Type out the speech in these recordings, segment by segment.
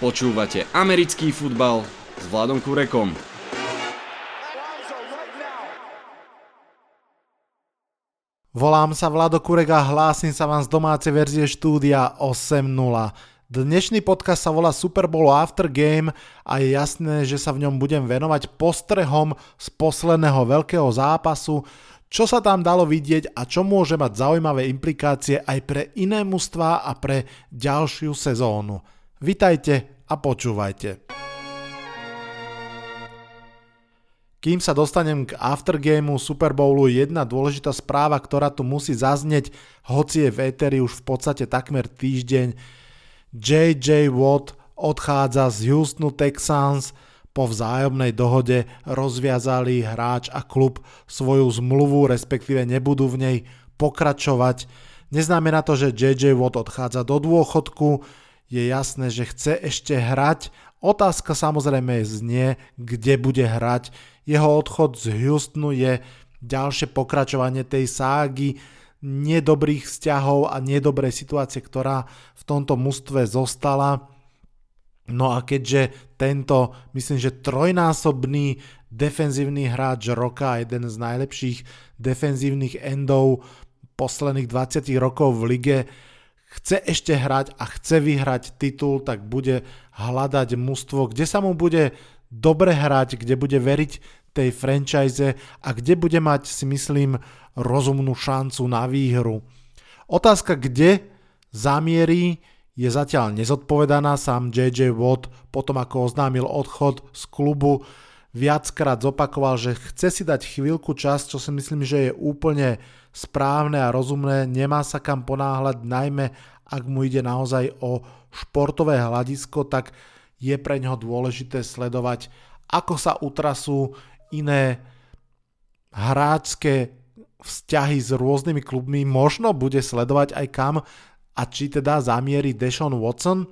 Počúvate americký futbal s Vladom Kurekom. Volám sa Vlado Kurek a hlásim sa vám z domácej verzie štúdia 8.0. Dnešný podcast sa volá Super Bowl After Game a je jasné, že sa v ňom budem venovať postrehom z posledného veľkého zápasu, čo sa tam dalo vidieť a čo môže mať zaujímavé implikácie aj pre iné mužstva a pre ďalšiu sezónu. Vitajte a počúvajte. Kým sa dostanem k aftergameu Super Bowlu, jedna dôležitá správa, ktorá tu musí zaznieť, hoci je v Eteri už v podstate takmer týždeň. JJ Watt odchádza z Houstonu Texans, po vzájomnej dohode rozviazali hráč a klub svoju zmluvu, respektíve nebudú v nej pokračovať. Neznamená to, že JJ Watt odchádza do dôchodku, je jasné, že chce ešte hrať. Otázka samozrejme znie, kde bude hrať jeho odchod z Houstonu je ďalšie pokračovanie tej ságy nedobrých vzťahov a nedobrej situácie, ktorá v tomto mústve zostala. No a keďže tento, myslím, že trojnásobný defenzívny hráč roka jeden z najlepších defenzívnych endov posledných 20 rokov v lige chce ešte hrať a chce vyhrať titul, tak bude hľadať mužstvo, kde sa mu bude dobre hrať, kde bude veriť tej franchise a kde bude mať, si myslím, rozumnú šancu na výhru. Otázka, kde zamierí, je zatiaľ nezodpovedaná. Sám JJ Watt potom ako oznámil odchod z klubu viackrát zopakoval, že chce si dať chvíľku čas, čo si myslím, že je úplne správne a rozumné. Nemá sa kam ponáhľať, najmä ak mu ide naozaj o športové hľadisko, tak je pre ňoho dôležité sledovať, ako sa utrasú iné hráčské vzťahy s rôznymi klubmi, možno bude sledovať aj kam a či teda zamieri Deshaun Watson.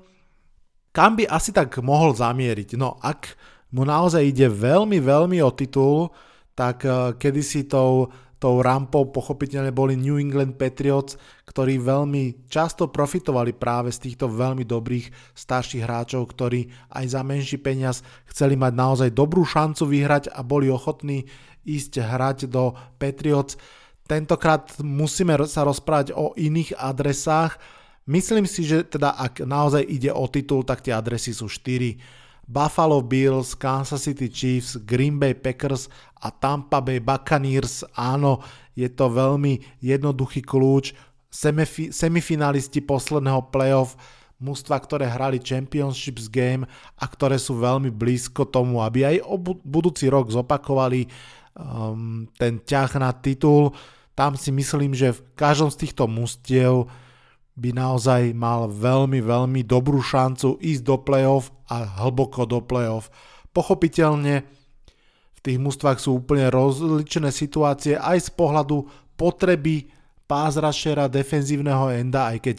Kam by asi tak mohol zamieriť? No ak mu naozaj ide veľmi, veľmi o titul, tak uh, kedysi tou tou rampou pochopiteľne boli New England Patriots, ktorí veľmi často profitovali práve z týchto veľmi dobrých starších hráčov, ktorí aj za menší peniaz chceli mať naozaj dobrú šancu vyhrať a boli ochotní ísť hrať do Patriots. Tentokrát musíme sa rozprávať o iných adresách. Myslím si, že teda ak naozaj ide o titul, tak tie adresy sú 4 Buffalo Bills, Kansas City Chiefs, Green Bay Packers a Tampa Bay Buccaneers. Áno, je to veľmi jednoduchý kľúč. Semifi- semifinalisti posledného playoff, mužstva, ktoré hrali Championships game a ktoré sú veľmi blízko tomu, aby aj o budúci rok zopakovali um, ten ťah na titul. Tam si myslím, že v každom z týchto mustiev by naozaj mal veľmi, veľmi dobrú šancu ísť do play-off a hlboko do play-off. Pochopiteľne v tých mústvách sú úplne rozličné situácie aj z pohľadu potreby pázrašera defenzívneho enda, aj keď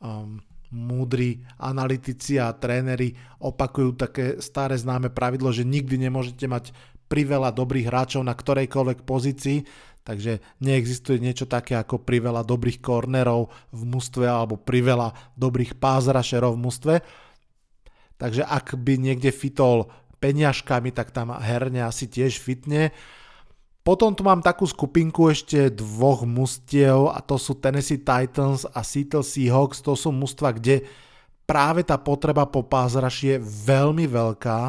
um, múdri analytici a tréneri opakujú také staré známe pravidlo, že nikdy nemôžete mať priveľa dobrých hráčov na ktorejkoľvek pozícii, Takže neexistuje niečo také ako priveľa dobrých kornerov v mústve alebo priveľa dobrých pázrašerov v mústve. Takže ak by niekde fitol peňažkami, tak tam herne asi tiež fitne. Potom tu mám takú skupinku ešte dvoch mustiev a to sú Tennessee Titans a Seattle Seahawks. To sú mustva, kde práve tá potreba po pázraši je veľmi veľká.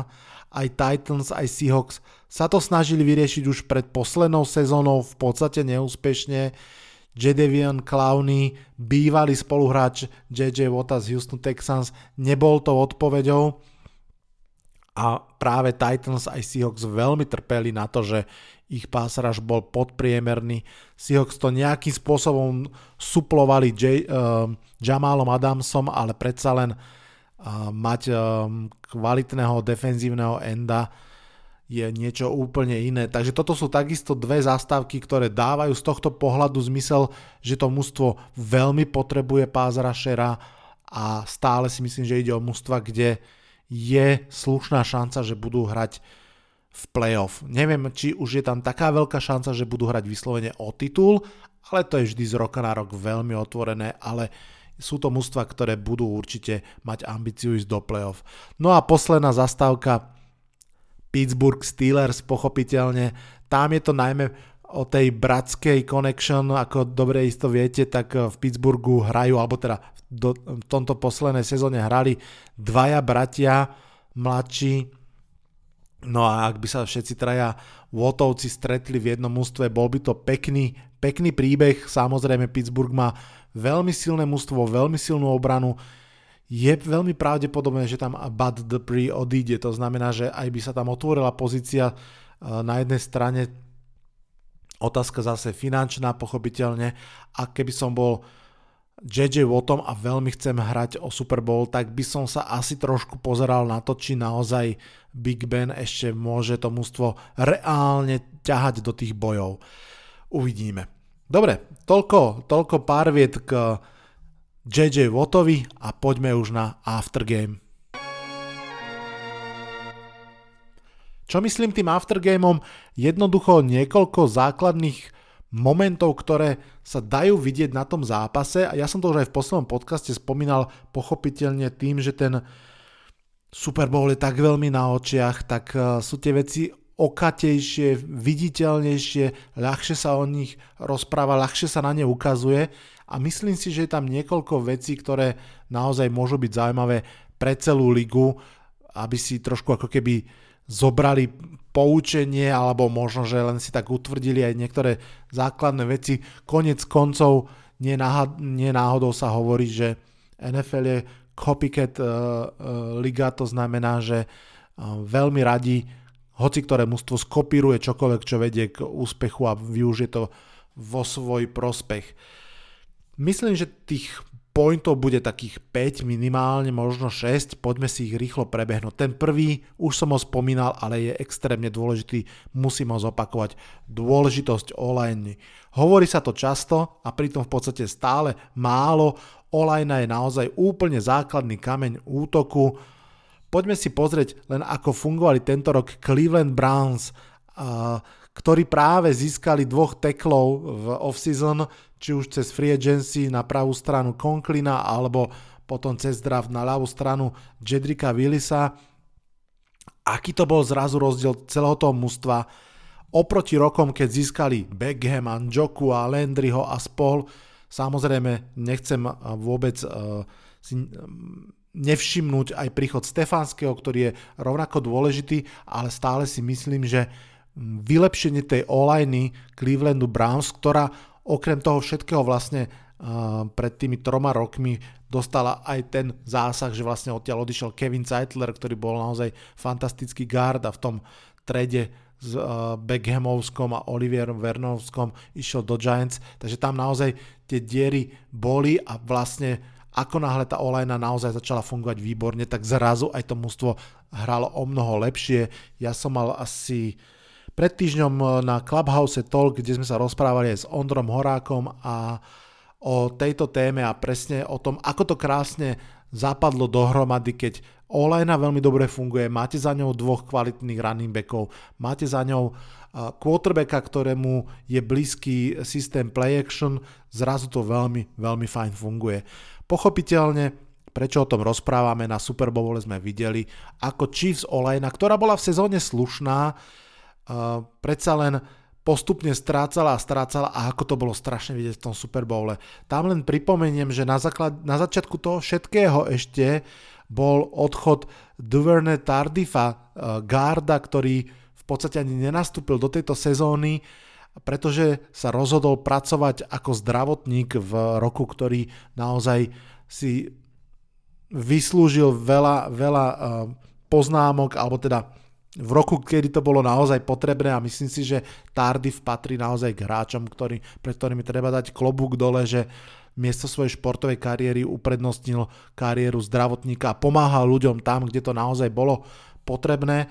Aj Titans, aj Seahawks sa to snažili vyriešiť už pred poslednou sezónou v podstate neúspešne. Jadavion Clowney, bývalý spoluhráč JJ Watta z Houston Texans, nebol to odpoveďou a práve Titans aj Seahawks veľmi trpeli na to, že ich pásraž bol podpriemerný. Seahawks to nejakým spôsobom suplovali J, uh, Jamalom Adamsom, ale predsa len uh, mať uh, kvalitného defenzívneho enda je niečo úplne iné. Takže toto sú takisto dve zastávky, ktoré dávajú z tohto pohľadu zmysel, že to mužstvo veľmi potrebuje pázra Šera a stále si myslím, že ide o mužstva, kde je slušná šanca, že budú hrať v playoff. Neviem, či už je tam taká veľká šanca, že budú hrať vyslovene o titul, ale to je vždy z roka na rok veľmi otvorené, ale sú to mužstva, ktoré budú určite mať ambíciu ísť do playoff. No a posledná zastávka Pittsburgh Steelers, pochopiteľne. Tam je to najmä o tej bratskej connection, ako dobre isto viete, tak v Pittsburghu hrajú, alebo teda do, v tomto poslednej sezóne hrali dvaja bratia mladší, no a ak by sa všetci traja Wotovci stretli v jednom ústve, bol by to pekný, pekný príbeh, samozrejme Pittsburgh má veľmi silné mužstvo, veľmi silnú obranu. Je veľmi pravdepodobné, že tam Bud Dupree odíde, to znamená, že aj by sa tam otvorila pozícia e, na jednej strane otázka zase finančná, pochopiteľne, a keby som bol JJ Wattom a veľmi chcem hrať o Super Bowl, tak by som sa asi trošku pozeral na to, či naozaj Big Ben ešte môže to mústvo reálne ťahať do tých bojov. Uvidíme. Dobre, toľko, toľko pár viet k JJ Wattovi a poďme už na aftergame. Čo myslím tým aftergameom? Jednoducho niekoľko základných momentov, ktoré sa dajú vidieť na tom zápase a ja som to už aj v poslednom podcaste spomínal pochopiteľne tým, že ten Super Bowl je tak veľmi na očiach, tak eh, sú tie veci okatejšie, viditeľnejšie, ľahšie sa o nich rozpráva, ľahšie sa na ne ukazuje a myslím si, že je tam niekoľko vecí, ktoré naozaj môžu byť zaujímavé pre celú ligu, aby si trošku ako keby zobrali poučenie alebo možno, že len si tak utvrdili aj niektoré základné veci. Konec koncov nie, nie náhodou sa hovorí, že NFL je copycat uh, uh, liga, to znamená, že uh, veľmi radi hoci ktoré mužstvo skopíruje čokoľvek, čo vedie k úspechu a využije to vo svoj prospech. Myslím, že tých pointov bude takých 5 minimálne, možno 6, poďme si ich rýchlo prebehnúť. Ten prvý, už som ho spomínal, ale je extrémne dôležitý, musím ho zopakovať. Dôležitosť online. Hovorí sa to často a pritom v podstate stále málo. Online je naozaj úplne základný kameň útoku Poďme si pozrieť len ako fungovali tento rok Cleveland Browns, ktorí práve získali dvoch teklov v off-season, či už cez free agency na pravú stranu Conklina, alebo potom cez draft na ľavú stranu Jedrika Willisa. Aký to bol zrazu rozdiel celého toho mužstva oproti rokom, keď získali Beckham, Njoku a Landryho a spol. Samozrejme, nechcem vôbec uh, si, um, nevšimnúť aj príchod Stefanského, ktorý je rovnako dôležitý, ale stále si myslím, že vylepšenie tej olajny Clevelandu Browns, ktorá okrem toho všetkého vlastne uh, pred tými troma rokmi dostala aj ten zásah, že vlastne odtiaľ odišiel Kevin Zeitler, ktorý bol naozaj fantastický guard a v tom trede s uh, Beckhamovskom a Olivier Vernovskom išiel do Giants, takže tam naozaj tie diery boli a vlastne ako náhle tá olejna naozaj začala fungovať výborne, tak zrazu aj to mužstvo hralo o mnoho lepšie. Ja som mal asi pred týždňom na Clubhouse Talk, kde sme sa rozprávali aj s Ondrom Horákom a o tejto téme a presne o tom, ako to krásne zapadlo dohromady, keď Olajna veľmi dobre funguje, máte za ňou dvoch kvalitných running backov, máte za ňou quarterbacka, ktorému je blízky systém play action, zrazu to veľmi, veľmi fajn funguje. Pochopiteľne, prečo o tom rozprávame, na Super Bowl sme videli, ako Chiefs Olejna, ktorá bola v sezóne slušná, predsa len postupne strácala a strácala a ako to bolo strašne vidieť v tom Super Bowle. Tam len pripomeniem, že na, základ, na začiatku toho všetkého ešte bol odchod Duverne Tardifa, uh, Garda, ktorý v podstate ani nenastúpil do tejto sezóny, pretože sa rozhodol pracovať ako zdravotník v roku, ktorý naozaj si vyslúžil veľa, veľa eh, poznámok, alebo teda v roku, kedy to bolo naozaj potrebné a myslím si, že Tardif patrí naozaj k hráčom, ktorý, pred ktorými treba dať klobúk dole, že miesto svojej športovej kariéry uprednostnil kariéru zdravotníka a pomáhal ľuďom tam, kde to naozaj bolo potrebné.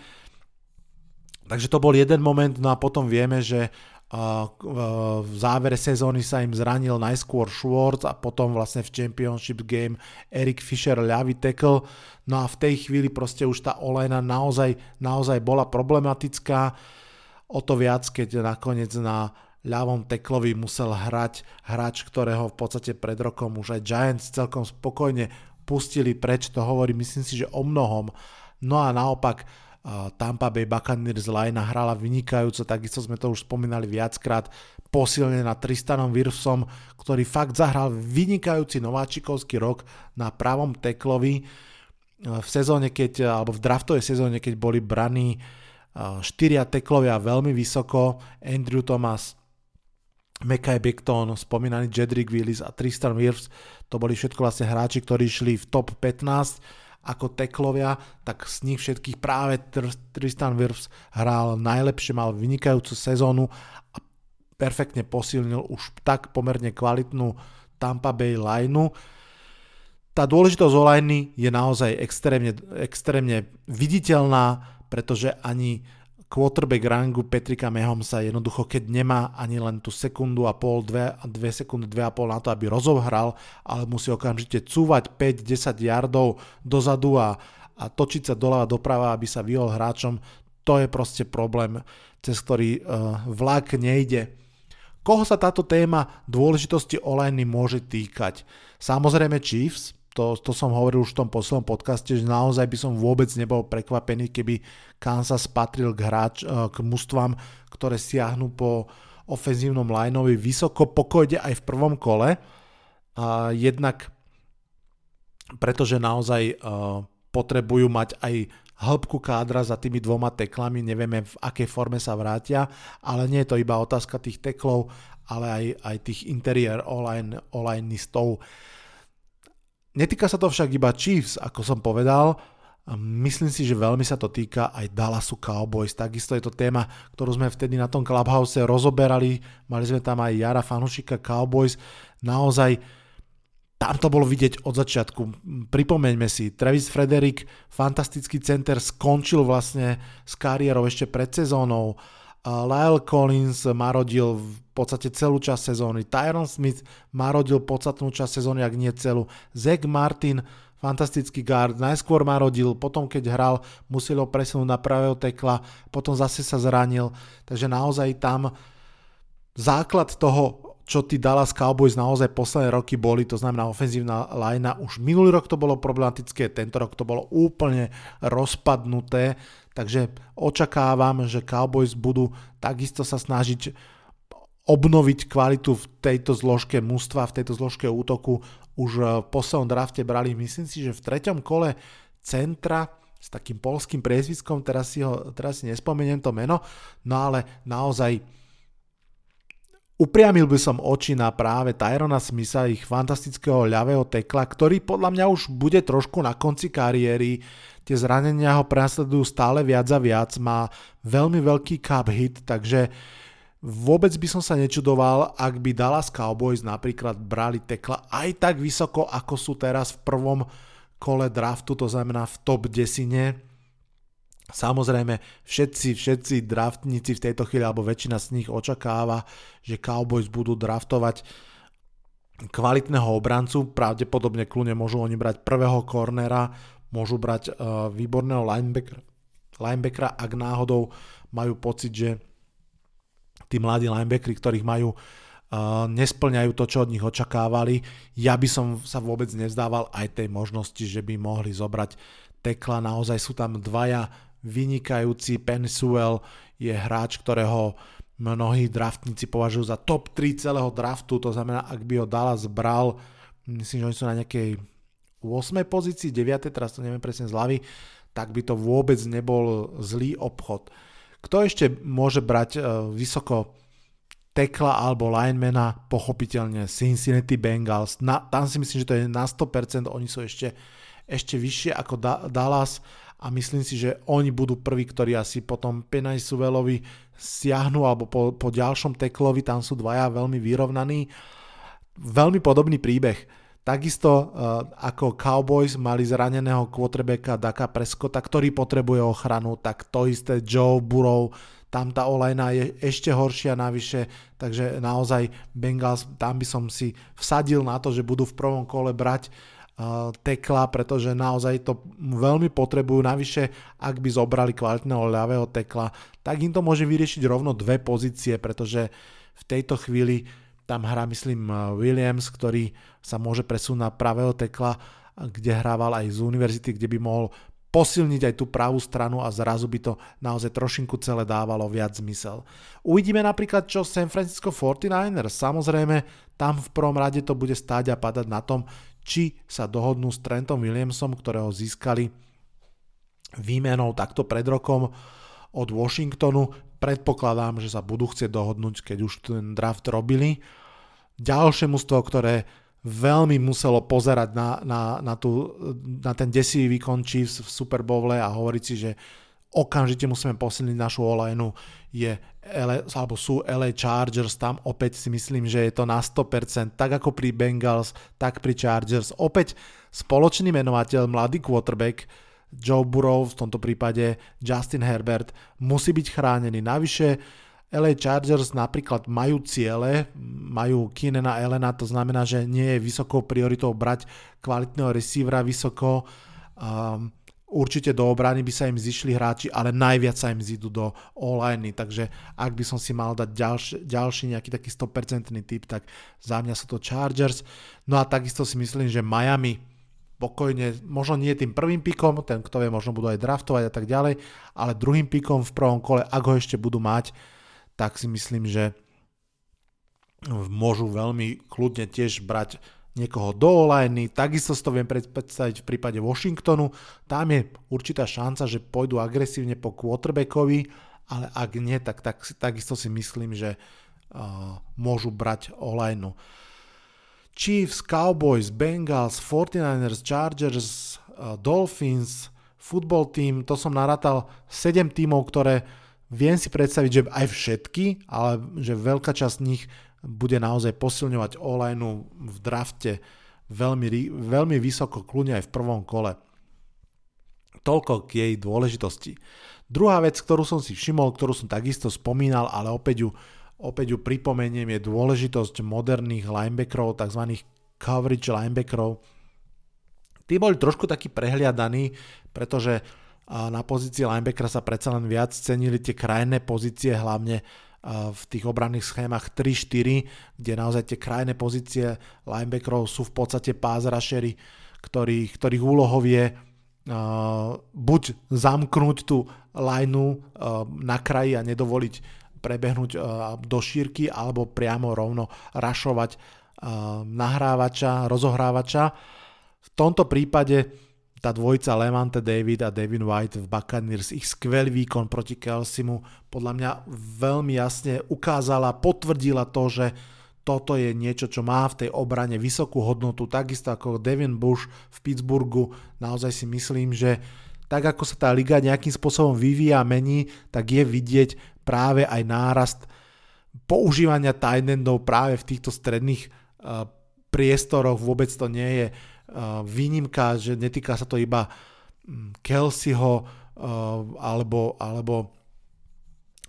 Takže to bol jeden moment, no a potom vieme, že v závere sezóny sa im zranil najskôr Schwartz a potom vlastne v Championship Game Eric Fisher ľavý tackle. No a v tej chvíli proste už tá olejna naozaj, naozaj bola problematická. O to viac, keď nakoniec na ľavom teklovi musel hrať hráč, ktorého v podstate pred rokom už aj Giants celkom spokojne pustili preč, to hovorí myslím si, že o mnohom. No a naopak Tampa Bay Buccaneers line hrala vynikajúco, takisto sme to už spomínali viackrát, posilnená Tristanom Wirfsom, ktorý fakt zahral vynikajúci nováčikovský rok na pravom teklovi. V sezóne, keď, alebo v draftovej sezóne, keď boli braní štyria teklovia veľmi vysoko, Andrew Thomas, Mekai Beckton, spomínaný Jedrick Willis a Tristan Wirfs, to boli všetko vlastne hráči, ktorí šli v top 15 ako teklovia, tak z nich všetkých práve Tristan Wirfs hral najlepšie, mal vynikajúcu sezónu a perfektne posilnil už tak pomerne kvalitnú Tampa Bay lineu. Tá dôležitosť o je naozaj extrémne, extrémne viditeľná, pretože ani quarterback rangu Petrika Mahomesa jednoducho, keď nemá ani len tú sekundu a pol, dve, dve sekundy, dve a pol na to, aby rozohral, ale musí okamžite cúvať 5-10 yardov dozadu a, a točiť sa doľava doprava, aby sa vyhol hráčom, to je proste problém, cez ktorý uh, vlak nejde. Koho sa táto téma dôležitosti online môže týkať? Samozrejme Chiefs, to, to som hovoril už v tom poslednom podcaste, že naozaj by som vôbec nebol prekvapený, keby Kansas patril k, hráč, e, k mústvám, ktoré siahnu po ofenzívnom lineovi vysoko, pokojde aj v prvom kole. A jednak pretože naozaj uh, potrebujú mať aj hĺbku kádra za tými dvoma teklami, nevieme v akej forme sa vrátia, ale nie je to iba otázka tých teklov, ale aj, aj tých interiér online, onlineistov. Netýka sa to však iba Chiefs, ako som povedal, Myslím si, že veľmi sa to týka aj Dallasu Cowboys. Takisto je to téma, ktorú sme vtedy na tom Clubhouse rozoberali. Mali sme tam aj Jara Fanušika Cowboys. Naozaj tam to bolo vidieť od začiatku. Pripomeňme si, Travis Frederick, fantastický center, skončil vlastne s kariérou ešte pred sezónou. Lyle Collins marodil v podstate celú časť sezóny. Tyron Smith marodil podstatnú časť sezóny, ak nie celú. Zach Martin, fantastický guard, najskôr marodil, potom keď hral, musel ho presunúť na pravého tekla, potom zase sa zranil. Takže naozaj tam základ toho, čo tí Dallas Cowboys naozaj posledné roky boli, to znamená ofenzívna lajna, už minulý rok to bolo problematické, tento rok to bolo úplne rozpadnuté, Takže očakávam, že Cowboys budú takisto sa snažiť obnoviť kvalitu v tejto zložke mústva, v tejto zložke útoku. Už v poslednom drafte brali, myslím si, že v treťom kole centra s takým polským priezviskom, teraz si, ho, teraz si nespomeniem to meno, no ale naozaj upriamil by som oči na práve Tyrona Smitha, ich fantastického ľavého tekla, ktorý podľa mňa už bude trošku na konci kariéry tie zranenia ho prenasledujú stále viac a viac, má veľmi veľký cup hit, takže vôbec by som sa nečudoval, ak by Dallas Cowboys napríklad brali tekla aj tak vysoko, ako sú teraz v prvom kole draftu, to znamená v top desine. Samozrejme, všetci, všetci draftníci v tejto chvíli, alebo väčšina z nich očakáva, že Cowboys budú draftovať kvalitného obrancu, pravdepodobne kľudne môžu oni brať prvého kornera, môžu brať uh, výborného linebackera, linebackera, ak náhodou majú pocit, že tí mladí linebackeri, ktorých majú, uh, nesplňajú to, čo od nich očakávali. Ja by som sa vôbec nevzdával aj tej možnosti, že by mohli zobrať tekla. Naozaj sú tam dvaja vynikajúci. Pensuel je hráč, ktorého mnohí draftníci považujú za top 3 celého draftu, to znamená, ak by ho Dallas bral, myslím, že oni sú na nejakej 8. pozícii, 9. teraz to neviem presne z hlavy, tak by to vôbec nebol zlý obchod. Kto ešte môže brať uh, vysoko tekla alebo linemana, pochopiteľne Cincinnati Bengals. Na, tam si myslím, že to je na 100%, oni sú ešte, ešte vyššie ako da, Dallas a myslím si, že oni budú prví, ktorí asi potom Penaj Suvelovi siahnu alebo po, po ďalšom teklovi, tam sú dvaja veľmi vyrovnaní. Veľmi podobný príbeh. Takisto uh, ako Cowboys mali zraneného quarterbacka Daka Prescotta, ktorý potrebuje ochranu, tak to isté Joe Burrow, tam tá olajna je ešte horšia navyše, takže naozaj Bengals, tam by som si vsadil na to, že budú v prvom kole brať uh, tekla, pretože naozaj to veľmi potrebujú. Navyše, ak by zobrali kvalitného ľavého tekla, tak im to môže vyriešiť rovno dve pozície, pretože v tejto chvíli tam hrá, myslím, Williams, ktorý sa môže presunúť na pravého tekla, kde hrával aj z univerzity, kde by mohol posilniť aj tú pravú stranu a zrazu by to naozaj trošinku celé dávalo viac zmysel. Uvidíme napríklad, čo San Francisco 49ers. Samozrejme, tam v prvom rade to bude stáť a padať na tom, či sa dohodnú s Trentom Williamsom, ktorého získali výmenou takto pred rokom od Washingtonu. Predpokladám, že sa budú chcieť dohodnúť, keď už ten draft robili ďalšie mužstvo, ktoré veľmi muselo pozerať na, na, na, tú, na ten desivý výkon Chiefs v Super Bowle a hovoriť si, že okamžite musíme posilniť našu olajnu je LA, alebo sú LA Chargers, tam opäť si myslím, že je to na 100%, tak ako pri Bengals, tak pri Chargers. Opäť spoločný menovateľ, mladý quarterback, Joe Burrow, v tomto prípade Justin Herbert, musí byť chránený. Navyše, LA Chargers napríklad majú ciele, majú Kinena Elena, to znamená, že nie je vysokou prioritou brať kvalitného receivera vysoko. Um, určite do obrany by sa im zišli hráči, ale najviac sa im zídu do online, takže ak by som si mal dať ďalší, ďalší nejaký taký 100% typ, tak za mňa sú to Chargers. No a takisto si myslím, že Miami pokojne, možno nie tým prvým pikom, ten kto vie, možno budú aj draftovať a tak ďalej, ale druhým pikom v prvom kole, ak ho ešte budú mať, tak si myslím, že môžu veľmi kľudne tiež brať niekoho do olajny, takisto si to viem predstaviť v prípade Washingtonu, tam je určitá šanca, že pôjdu agresívne po quarterbackovi, ale ak nie, tak, tak takisto si myslím, že uh, môžu brať olajnu. Chiefs, Cowboys, Bengals, 49ers, Chargers, uh, Dolphins, football team, to som narátal 7 tímov, ktoré Viem si predstaviť, že aj všetky, ale že veľká časť z nich bude naozaj posilňovať online v drafte veľmi, veľmi vysoko, kľudne aj v prvom kole. Toľko k jej dôležitosti. Druhá vec, ktorú som si všimol, ktorú som takisto spomínal, ale opäť ju, opäť ju pripomeniem, je dôležitosť moderných linebackerov, tzv. coverage linebackerov. Tí boli trošku takí prehliadaní, pretože na pozícii linebackera sa predsa len viac cenili tie krajné pozície, hlavne v tých obranných schémach 3-4, kde naozaj tie krajné pozície linebackerov sú v podstate pass rushery, ktorých, ktorých úlohou je uh, buď zamknúť tú lineu uh, na kraji a nedovoliť prebehnúť uh, do šírky, alebo priamo rovno rašovať nahrávača, rozohrávača. V tomto prípade tá dvojica Levante David a Devin White v Buccaneers, ich skvelý výkon proti Kelsimu podľa mňa veľmi jasne ukázala, potvrdila to, že toto je niečo, čo má v tej obrane vysokú hodnotu, takisto ako Devin Bush v Pittsburghu. Naozaj si myslím, že tak ako sa tá liga nejakým spôsobom vyvíja a mení, tak je vidieť práve aj nárast používania tight práve v týchto stredných uh, priestoroch. Vôbec to nie je výnimka, že netýka sa to iba mm, Kelseyho alebo, alebo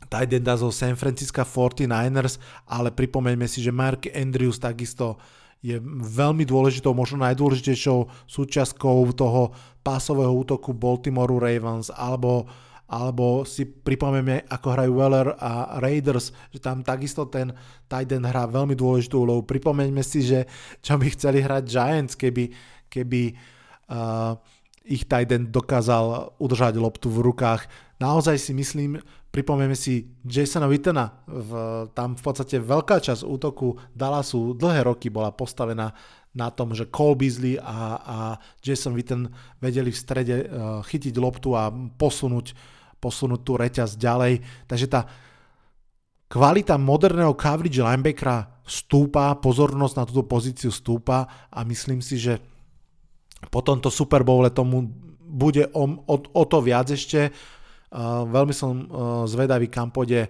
Tidenda zo San Francisco 49ers, ale pripomeňme si, že Mark Andrews takisto je veľmi dôležitou, možno najdôležitejšou súčiastkou toho pásového útoku Baltimore Ravens alebo alebo si pripomeme, ako hrajú Weller a Raiders, že tam takisto ten tight end hrá veľmi dôležitú úlohu. Pripomeňme si, že čo by chceli hrať Giants, keby, keby uh, ich end dokázal udržať loptu v rukách. Naozaj si myslím, pripomeme si Jasona Wittena, v, tam v podstate veľká časť útoku Dallasu dlhé roky bola postavená na tom, že Cole Beasley a, a Jason Witten vedeli v strede uh, chytiť loptu a posunúť posunúť tú reťaz ďalej. Takže tá kvalita moderného coverage linebackera stúpa, pozornosť na túto pozíciu stúpa a myslím si, že po tomto Super Bowle tomu bude o, o, o to viac ešte. Uh, veľmi som uh, zvedavý, kam pôjde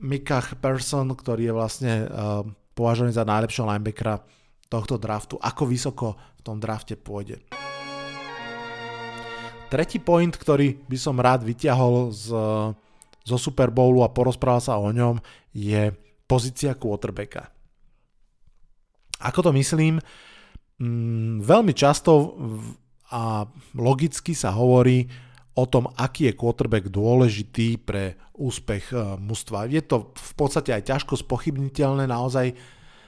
Mikach Person, ktorý je vlastne uh, považovaný za najlepšieho linebackera tohto draftu. Ako vysoko v tom drafte pôjde. Tretí point, ktorý by som rád vyťahol z, zo Super Bowlu a porozprával sa o ňom, je pozícia quarterbacka. Ako to myslím? Mm, veľmi často a logicky sa hovorí o tom, aký je quarterback dôležitý pre úspech uh, mužstva. Je to v podstate aj ťažko spochybniteľné, naozaj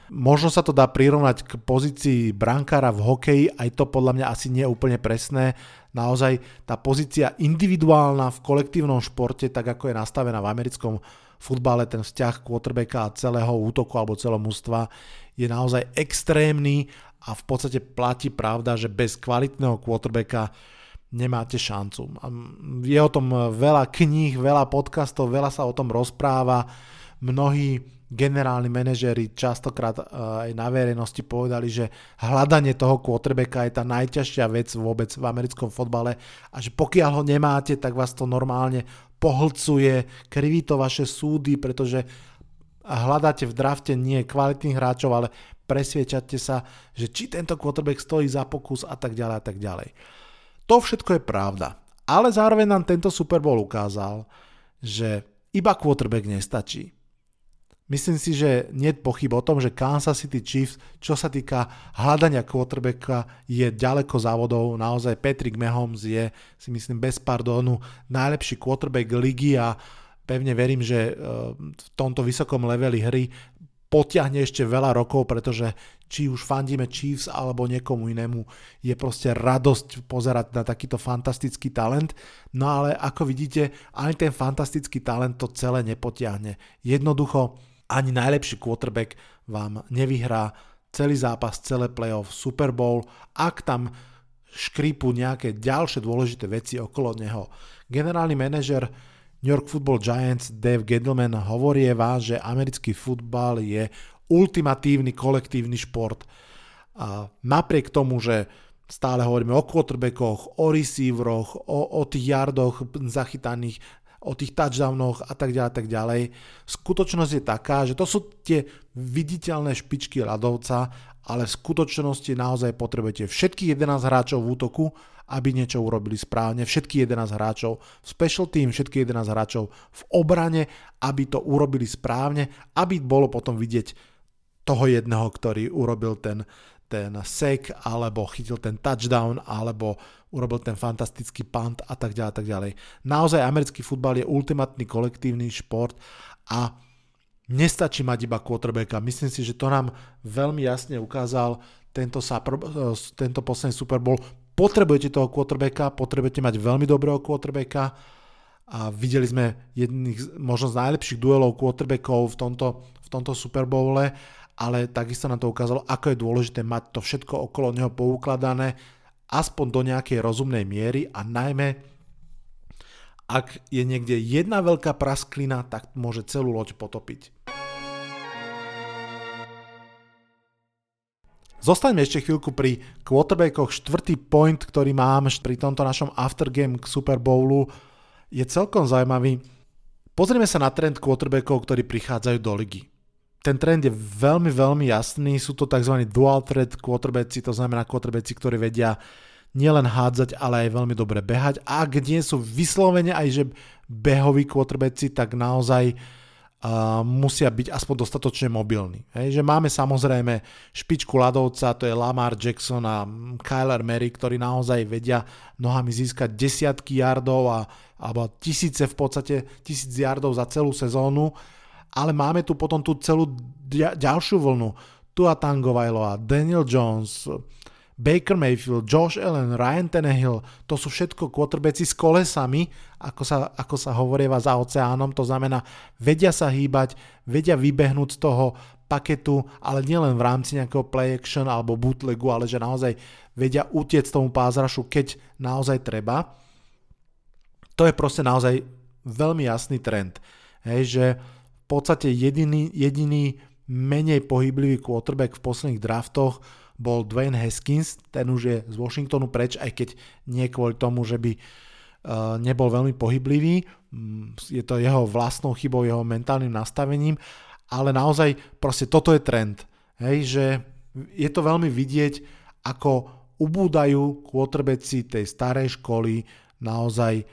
Možno sa to dá prirovnať k pozícii brankára v hokeji, aj to podľa mňa asi nie je úplne presné. Naozaj tá pozícia individuálna v kolektívnom športe, tak ako je nastavená v americkom futbale, ten vzťah quarterbacka a celého útoku alebo celého mústva je naozaj extrémny a v podstate platí pravda, že bez kvalitného quarterbacka nemáte šancu. Je o tom veľa kníh, veľa podcastov, veľa sa o tom rozpráva. Mnohí generálni manažéri častokrát eh, aj na verejnosti povedali, že hľadanie toho quarterbacka je tá najťažšia vec vôbec v americkom fotbale a že pokiaľ ho nemáte, tak vás to normálne pohlcuje, kriví to vaše súdy, pretože hľadáte v drafte nie kvalitných hráčov, ale presviečate sa, že či tento quarterback stojí za pokus a tak ďalej a tak ďalej. To všetko je pravda. Ale zároveň nám tento Super Bowl ukázal, že iba quarterback nestačí. Myslím si, že nie je pochyb o tom, že Kansas City Chiefs, čo sa týka hľadania quarterbacka, je ďaleko závodov. Naozaj Patrick Mahomes je, si myslím, bez pardónu najlepší quarterback ligy a pevne verím, že e, v tomto vysokom leveli hry potiahne ešte veľa rokov, pretože či už fandíme Chiefs alebo niekomu inému, je proste radosť pozerať na takýto fantastický talent. No ale ako vidíte, ani ten fantastický talent to celé nepotiahne. Jednoducho ani najlepší quarterback vám nevyhrá celý zápas, celé playoff, Super Bowl, ak tam škrípu nejaké ďalšie dôležité veci okolo neho. Generálny manažer New York Football Giants Dave Gettleman hovorieva, že americký futbal je ultimatívny kolektívny šport. A napriek tomu, že stále hovoríme o quarterbackoch, o receiveroch, o, o tých yardoch zachytaných, o tých touchdownoch a tak ďalej, tak ďalej. Skutočnosť je taká, že to sú tie viditeľné špičky ľadovca, ale v skutočnosti naozaj potrebujete všetkých 11 hráčov v útoku, aby niečo urobili správne, všetkých 11 hráčov v special team, všetkých 11 hráčov v obrane, aby to urobili správne, aby bolo potom vidieť toho jedného, ktorý urobil ten, ten sek, alebo chytil ten touchdown, alebo urobil ten fantastický punt a tak ďalej, tak ďalej. Naozaj americký futbal je ultimátny kolektívny šport a nestačí mať iba quarterbacka. Myslím si, že to nám veľmi jasne ukázal tento, tento posledný Super Bowl. Potrebujete toho quarterbacka, potrebujete mať veľmi dobrého quarterbacka a videli sme jedných možno z najlepších duelov quarterbackov v tomto, v tomto Super ale takisto nám to ukázalo, ako je dôležité mať to všetko okolo neho poukladané, aspoň do nejakej rozumnej miery a najmä ak je niekde jedna veľká prasklina, tak môže celú loď potopiť. Zostaňme ešte chvíľku pri quarterbackoch. Štvrtý point, ktorý mám pri tomto našom aftergame k Super Bowlu, je celkom zaujímavý. Pozrieme sa na trend quarterbackov, ktorí prichádzajú do ligy ten trend je veľmi, veľmi jasný. Sú to tzv. dual threat quarterbacki, to znamená quarterbacki, ktorí vedia nielen hádzať, ale aj veľmi dobre behať. A nie sú vyslovene aj že behoví quarterbacki, tak naozaj uh, musia byť aspoň dostatočne mobilní. Hej, že máme samozrejme špičku ľadovca, to je Lamar Jackson a Kyler Mary, ktorí naozaj vedia nohami získať desiatky yardov a, alebo tisíce v podstate, tisíc yardov za celú sezónu ale máme tu potom tú celú ďalšiu vlnu. Tua Tangovailoa, Daniel Jones, Baker Mayfield, Josh Allen, Ryan Tannehill, to sú všetko quarterbacki s kolesami, ako sa, ako sa hovorieva za oceánom, to znamená, vedia sa hýbať, vedia vybehnúť z toho paketu, ale nielen v rámci nejakého play action alebo bootlegu, ale že naozaj vedia utiecť tomu pázrašu, keď naozaj treba. To je proste naozaj veľmi jasný trend. Hej, že v podstate jediný, jediný menej pohyblivý quarterback v posledných draftoch bol Dwayne Haskins, ten už je z Washingtonu preč, aj keď nie kvôli tomu, že by uh, nebol veľmi pohyblivý, mm, je to jeho vlastnou chybou, jeho mentálnym nastavením, ale naozaj proste toto je trend, hej, že je to veľmi vidieť, ako ubúdajú quarterbacki tej starej školy, naozaj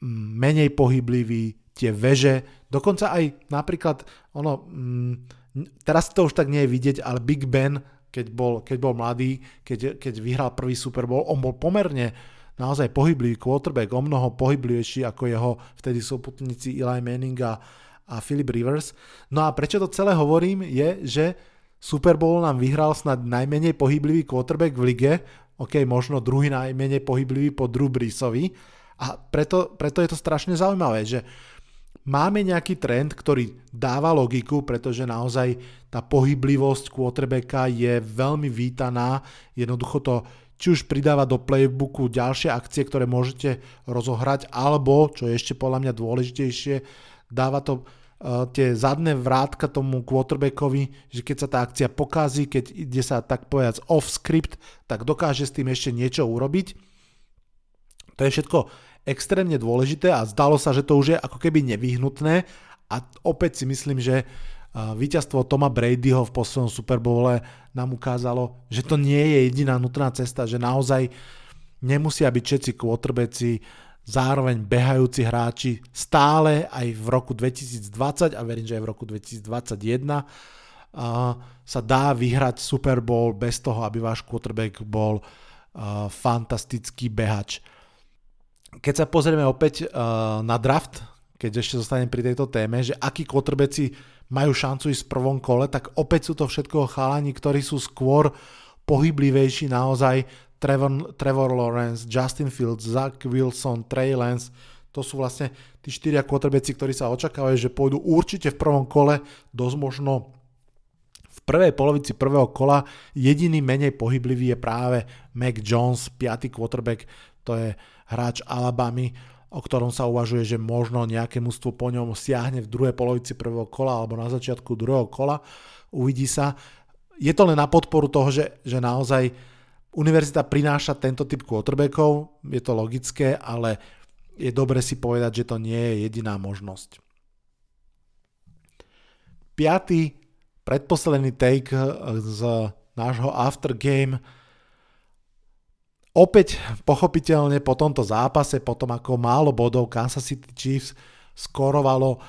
mm, menej pohybliví, tie veže, dokonca aj napríklad, ono, mm, teraz to už tak nie je vidieť, ale Big Ben, keď bol, keď bol mladý, keď, keď vyhral prvý Super Bowl, on bol pomerne naozaj pohyblivý quarterback, o mnoho pohyblivejší ako jeho vtedy súputníci Eli Manning a, a Philip Rivers. No a prečo to celé hovorím je, že Super Bowl nám vyhral snad najmenej pohyblivý quarterback v lige, ok, možno druhý najmenej pohyblivý po Drew Breesovi a preto, preto je to strašne zaujímavé, že máme nejaký trend, ktorý dáva logiku, pretože naozaj tá pohyblivosť quarterbacka je veľmi vítaná, jednoducho to či už pridáva do playbooku ďalšie akcie, ktoré môžete rozohrať, alebo, čo je ešte podľa mňa dôležitejšie, dáva to uh, tie zadné vrátka tomu quarterbackovi, že keď sa tá akcia pokazí, keď ide sa tak povedať off script, tak dokáže s tým ešte niečo urobiť. To je všetko extrémne dôležité a zdalo sa, že to už je ako keby nevyhnutné a opäť si myslím, že víťazstvo Toma Bradyho v poslednom Super Bowle nám ukázalo, že to nie je jediná nutná cesta, že naozaj nemusia byť všetci quarterbacki zároveň behajúci hráči stále aj v roku 2020 a verím, že aj v roku 2021 sa dá vyhrať Super Bowl bez toho, aby váš quarterback bol fantastický behač. Keď sa pozrieme opäť uh, na draft, keď ešte zostanem pri tejto téme, že akí quarterbacki majú šancu ísť v prvom kole, tak opäť sú to všetko chalani, ktorí sú skôr pohyblivejší naozaj. Trevor, Trevor Lawrence, Justin Fields, Zach Wilson, Trey Lance, to sú vlastne tí štyria quarterbacki, ktorí sa očakávajú, že pôjdu určite v prvom kole, dosť možno v prvej polovici prvého kola. Jediný menej pohyblivý je práve Mac Jones, piatý quarterback, to je hráč Alabamy, o ktorom sa uvažuje, že možno nejaké mústvo po ňom siahne v druhej polovici prvého kola alebo na začiatku druhého kola. Uvidí sa. Je to len na podporu toho, že, že naozaj univerzita prináša tento typ quarterbackov, je to logické, ale je dobre si povedať, že to nie je jediná možnosť. Piatý, predposledný take z nášho after game Opäť pochopiteľne po tomto zápase, potom ako málo bodov Kansas City Chiefs skorovalo,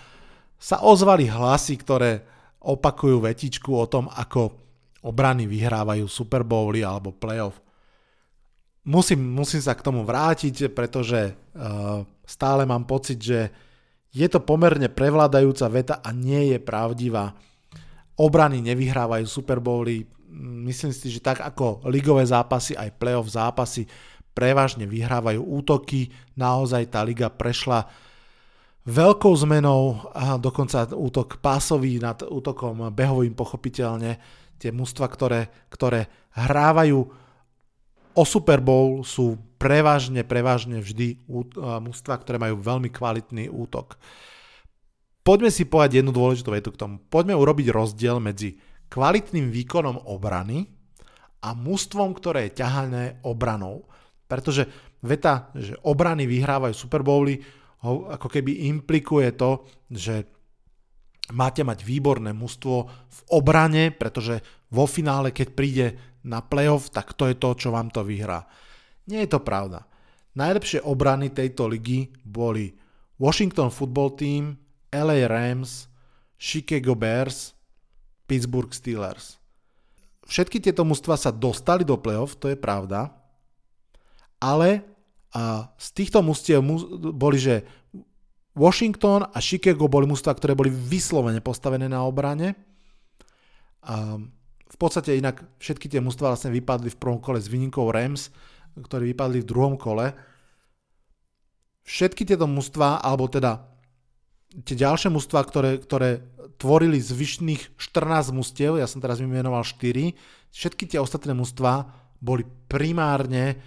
sa ozvali hlasy, ktoré opakujú vetičku o tom, ako obrany vyhrávajú Super Bowly alebo playoff. Musím, musím sa k tomu vrátiť, pretože uh, stále mám pocit, že je to pomerne prevládajúca veta a nie je pravdivá. Obrany nevyhrávajú Super Bowly, myslím si, že tak ako ligové zápasy, aj playoff zápasy prevažne vyhrávajú útoky. Naozaj tá liga prešla veľkou zmenou a dokonca útok pásový nad útokom behovým pochopiteľne. Tie mužstva, ktoré, ktoré hrávajú o Super Bowl sú prevažne, prevažne vždy mužstva, ktoré majú veľmi kvalitný útok. Poďme si povedať jednu dôležitú vetu k tomu. Poďme urobiť rozdiel medzi kvalitným výkonom obrany a mústvom, ktoré je ťahané obranou. Pretože veta, že obrany vyhrávajú Super Bowly, ako keby implikuje to, že máte mať výborné mužstvo v obrane, pretože vo finále, keď príde na playoff, tak to je to, čo vám to vyhrá. Nie je to pravda. Najlepšie obrany tejto ligy boli Washington Football Team, LA Rams, Chicago Bears Pittsburgh Steelers. Všetky tieto mužstva sa dostali do playoff, to je pravda, ale z týchto mužstiev boli, že Washington a Chicago boli mužstva, ktoré boli vyslovene postavené na obrane. V podstate inak všetky tie mužstva vlastne vypadli v prvom kole s výnimkou Rams, ktorí vypadli v druhom kole. Všetky tieto mužstva, alebo teda tie ďalšie mužstva, ktoré, ktoré tvorili zvyšných 14 mustiev, ja som teraz vymenoval 4, všetky tie ostatné mužstva boli primárne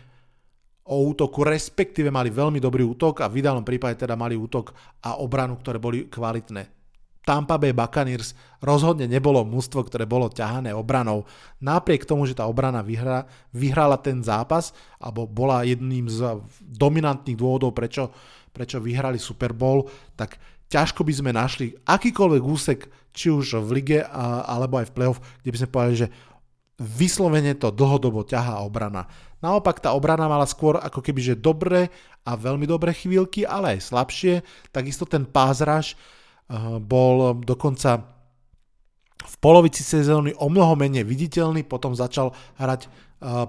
o útoku, respektíve mali veľmi dobrý útok a v ideálnom prípade teda mali útok a obranu, ktoré boli kvalitné. Tampa Bay Buccaneers rozhodne nebolo mužstvo, ktoré bolo ťahané obranou. Napriek tomu, že tá obrana vyhra, vyhrala ten zápas, alebo bola jedným z dominantných dôvodov, prečo, prečo vyhrali Super Bowl, tak ťažko by sme našli akýkoľvek úsek, či už v lige alebo aj v playoff, kde by sme povedali, že vyslovene to dlhodobo ťahá obrana. Naopak tá obrana mala skôr ako keby, že dobré a veľmi dobré chvíľky, ale aj slabšie. Takisto ten pázraž eh, bol dokonca v polovici sezóny o mnoho menej viditeľný, potom začal hrať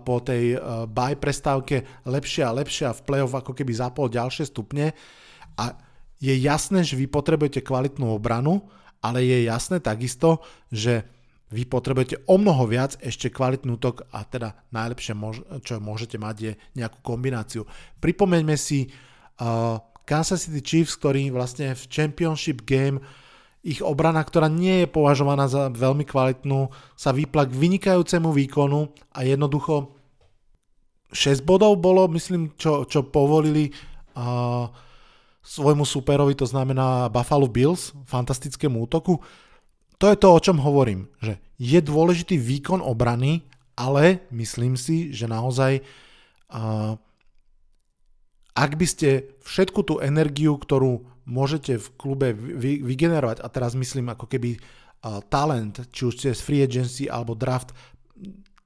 po tej buy prestávke lepšie a lepšie a v play-off ako keby zapol ďalšie stupne a je jasné, že vy potrebujete kvalitnú obranu, ale je jasné takisto, že vy potrebujete o mnoho viac ešte kvalitný útok a teda najlepšie, čo môžete mať, je nejakú kombináciu. Pripomeňme si uh, Kansas City Chiefs, ktorí vlastne v Championship Game ich obrana, ktorá nie je považovaná za veľmi kvalitnú, sa vypla k vynikajúcemu výkonu a jednoducho 6 bodov bolo, myslím, čo, čo povolili uh, svojmu superovi, to znamená Buffalo Bills, fantastickému útoku. To je to, o čom hovorím, že je dôležitý výkon obrany, ale myslím si, že naozaj uh, ak by ste všetku tú energiu, ktorú môžete v klube vy, vygenerovať, a teraz myslím ako keby uh, talent, či už cez free agency alebo draft,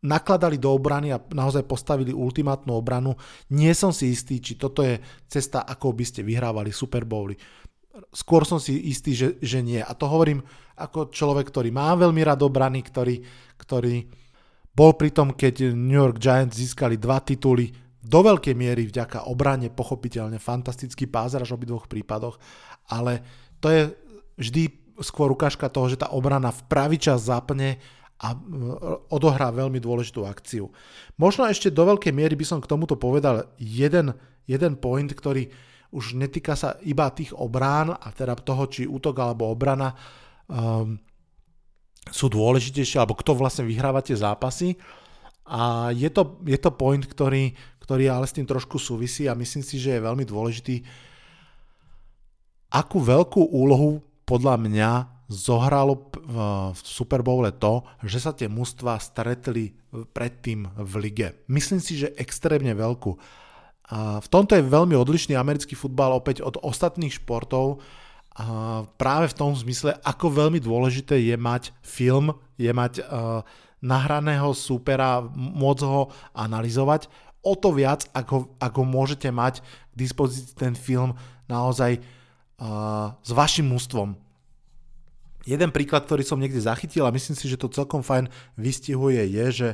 nakladali do obrany a naozaj postavili ultimátnu obranu, nie som si istý, či toto je cesta, ako by ste vyhrávali Super Bowly. Skôr som si istý, že, že nie. A to hovorím ako človek, ktorý má veľmi rád obrany, ktorý, ktorý bol pri tom, keď New York Giants získali dva tituly do veľkej miery vďaka obrane, pochopiteľne fantastický pázraž v obidvoch prípadoch, ale to je vždy skôr ukážka toho, že tá obrana v pravý čas zapne a odohrá veľmi dôležitú akciu. Možno ešte do veľkej miery by som k tomuto povedal jeden, jeden point, ktorý už netýka sa iba tých obrán a teda toho, či útok alebo obrana, um, sú dôležitejšie, alebo kto vlastne vyhráva tie zápasy. A je to, je to point, ktorý, ktorý ale s tým trošku súvisí a myslím si, že je veľmi dôležitý. Akú veľkú úlohu podľa mňa zohralo v Super Bowle to, že sa tie mužstva stretli predtým v lige. Myslím si, že extrémne veľkú. V tomto je veľmi odlišný americký futbal opäť od ostatných športov, a práve v tom zmysle, ako veľmi dôležité je mať film, je mať uh, nahraného supera, môcť ho analyzovať, o to viac, ako, ako môžete mať k dispozícii ten film naozaj uh, s vašim mústvom. Jeden príklad, ktorý som niekde zachytil a myslím si, že to celkom fajn vystihuje, je, že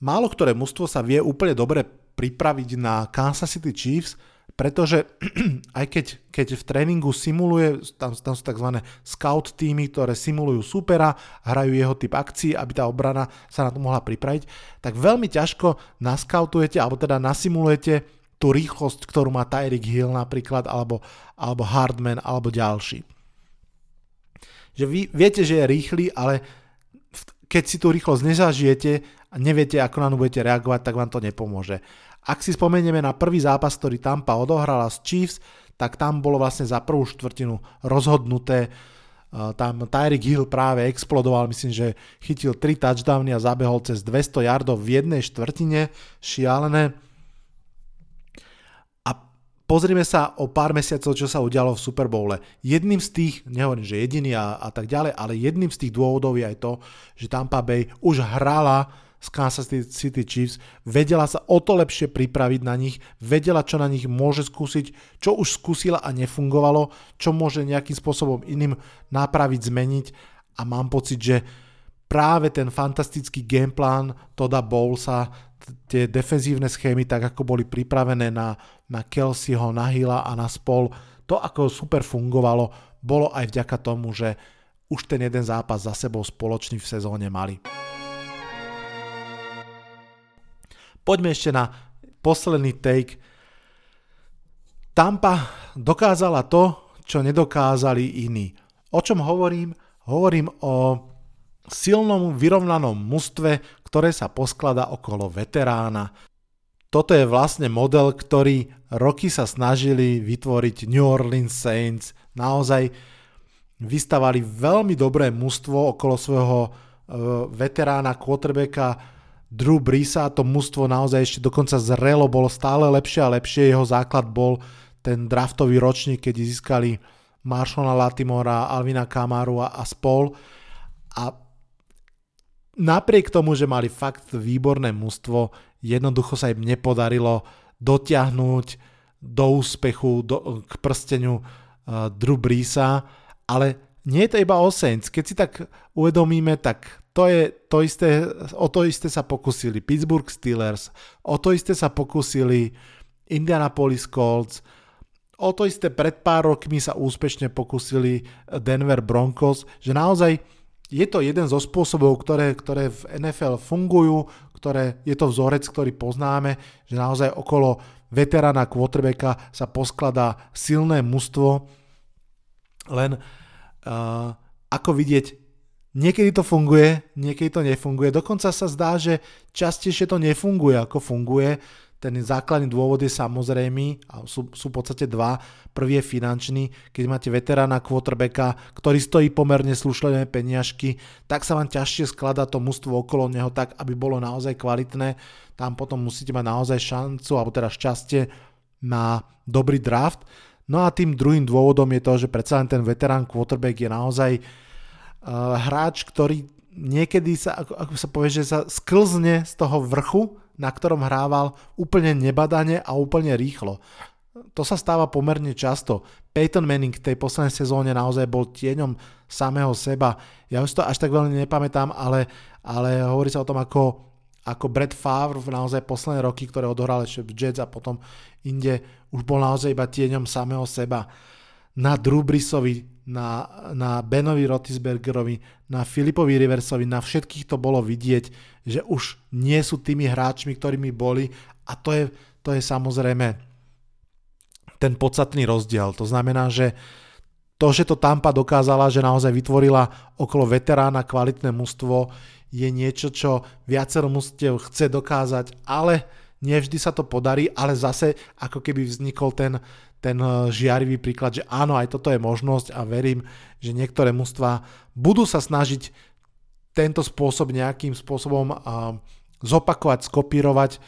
málo ktoré mužstvo sa vie úplne dobre pripraviť na Kansas City Chiefs, pretože aj keď, keď v tréningu simuluje, tam, tam sú tzv. scout týmy, ktoré simulujú supera, hrajú jeho typ akcií, aby tá obrana sa na to mohla pripraviť, tak veľmi ťažko naskautujete, alebo teda nasimulujete tú rýchlosť, ktorú má Tyreek Hill napríklad, alebo, alebo Hardman, alebo ďalší. Že vy viete, že je rýchly, ale keď si tú rýchlosť nezažijete a neviete, ako na ňu budete reagovať, tak vám to nepomôže. Ak si spomenieme na prvý zápas, ktorý Tampa odohrala s Chiefs, tak tam bolo vlastne za prvú štvrtinu rozhodnuté. Tam Tyreek Hill práve explodoval, myslím, že chytil 3 touchdowny a zabehol cez 200 yardov v jednej štvrtine. Šialené. Pozrime sa o pár mesiacov, čo sa udialo v Super Bowle. Jedným z tých, nehovorím, že jediný a, a tak ďalej, ale jedným z tých dôvodov je aj to, že Tampa Bay už hrala z Kansas City Chiefs, vedela sa o to lepšie pripraviť na nich, vedela, čo na nich môže skúsiť, čo už skúsila a nefungovalo, čo môže nejakým spôsobom iným napraviť, zmeniť a mám pocit, že práve ten fantastický gameplan Toda Bowlesa, tie defenzívne schémy, tak ako boli pripravené na, na Kelseyho, na Hilla a na Spol, to ako super fungovalo, bolo aj vďaka tomu, že už ten jeden zápas za sebou spoločný v sezóne mali. Poďme ešte na posledný take. Tampa dokázala to, čo nedokázali iní. O čom hovorím? Hovorím o silnom vyrovnanom mužstve, ktoré sa posklada okolo veterána. Toto je vlastne model, ktorý roky sa snažili vytvoriť New Orleans Saints. Naozaj vystavali veľmi dobré mužstvo okolo svojho uh, veterána, quarterbacka Drew Breesa to mužstvo naozaj ešte dokonca zrelo, bolo stále lepšie a lepšie. Jeho základ bol ten draftový ročník, keď získali Marshalla Latimora, Alvina Kamaru a, a spol. A napriek tomu, že mali fakt výborné mužstvo, jednoducho sa im nepodarilo dotiahnuť do úspechu, do, k prsteniu uh, Drew Breesa, ale nie je to iba o Saints. Keď si tak uvedomíme, tak to je to isté, o to isté sa pokusili Pittsburgh Steelers, o to isté sa pokusili Indianapolis Colts, o to isté pred pár rokmi sa úspešne pokusili Denver Broncos, že naozaj je to jeden zo spôsobov, ktoré, ktoré v NFL fungujú, ktoré, je to vzorec, ktorý poznáme, že naozaj okolo veterána quarterbacka sa poskladá silné mužstvo, len uh, ako vidieť, niekedy to funguje, niekedy to nefunguje, dokonca sa zdá, že častejšie to nefunguje, ako funguje, ten základný dôvod je samozrejmý, a sú, sú v podstate dva. Prvý je finančný, keď máte veterána quarterbacka, ktorý stojí pomerne slušlené peniažky, tak sa vám ťažšie skladá to mužstvo okolo neho tak, aby bolo naozaj kvalitné. Tam potom musíte mať naozaj šancu, alebo teda šťastie na dobrý draft. No a tým druhým dôvodom je to, že predsa len ten veterán quarterback je naozaj uh, hráč, ktorý niekedy sa, ako, ako sa povie, že sa sklzne z toho vrchu na ktorom hrával úplne nebadane a úplne rýchlo. To sa stáva pomerne často. Peyton Manning v tej poslednej sezóne naozaj bol tieňom samého seba. Ja už to až tak veľmi nepamätám, ale, ale hovorí sa o tom, ako, ako Brett Favre v naozaj posledné roky, ktoré odohral ešte v Jets a potom inde, už bol naozaj iba tieňom samého seba. Na Drew Brisovi na, na Benovi Rotisbergerovi, na Filipovi Riversovi, na všetkých to bolo vidieť, že už nie sú tými hráčmi, ktorými boli a to je, to je samozrejme ten podstatný rozdiel. To znamená, že to, že to Tampa dokázala, že naozaj vytvorila okolo veterána kvalitné mužstvo, je niečo, čo viacero mužstiev chce dokázať, ale nevždy sa to podarí, ale zase ako keby vznikol ten, ten eh, žiarivý príklad, že áno, aj toto je možnosť a verím, že niektoré mužstva budú sa snažiť tento spôsob nejakým spôsobom uh, zopakovať, skopírovať.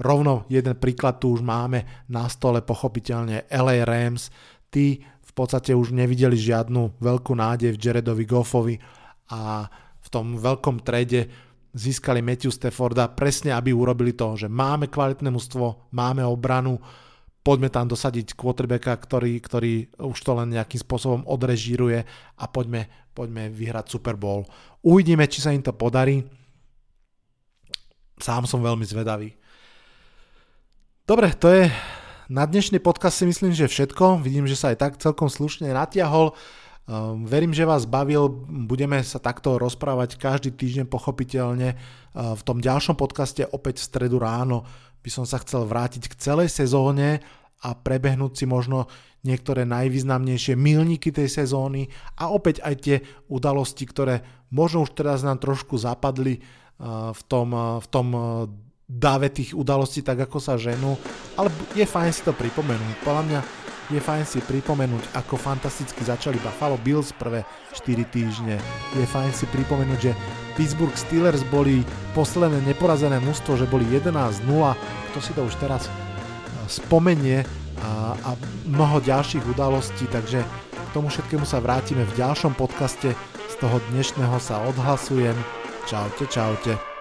Rovno jeden príklad tu už máme na stole, pochopiteľne LA Rams. Tí v podstate už nevideli žiadnu veľkú nádej v Jaredovi Goffovi a v tom veľkom trade získali Matthew Stafforda presne, aby urobili to, že máme kvalitné mužstvo, máme obranu, poďme tam dosadiť quarterbacka, ktorý, ktorý už to len nejakým spôsobom odrežíruje a poďme, poďme vyhrať Super Bowl. Uvidíme, či sa im to podarí. Sám som veľmi zvedavý. Dobre, to je na dnešný podcast si myslím, že všetko. Vidím, že sa aj tak celkom slušne natiahol. Um, verím, že vás bavil, budeme sa takto rozprávať každý týždeň pochopiteľne. Uh, v tom ďalšom podcaste opäť v stredu ráno by som sa chcel vrátiť k celej sezóne a prebehnúť si možno niektoré najvýznamnejšie milníky tej sezóny a opäť aj tie udalosti, ktoré možno už teraz nám trošku zapadli v tom, v tom dáve tých udalostí tak ako sa ženú, ale je fajn si to pripomenúť. Podľa mňa je fajn si pripomenúť, ako fantasticky začali Buffalo Bills prvé 4 týždne. Je fajn si pripomenúť, že Pittsburgh Steelers boli posledné neporazené mužstvo, že boli 11-0. Kto si to už teraz e, spomenie a, a mnoho ďalších udalostí, takže k tomu všetkému sa vrátime v ďalšom podcaste. Z toho dnešného sa odhlasujem. Čaute, čaute.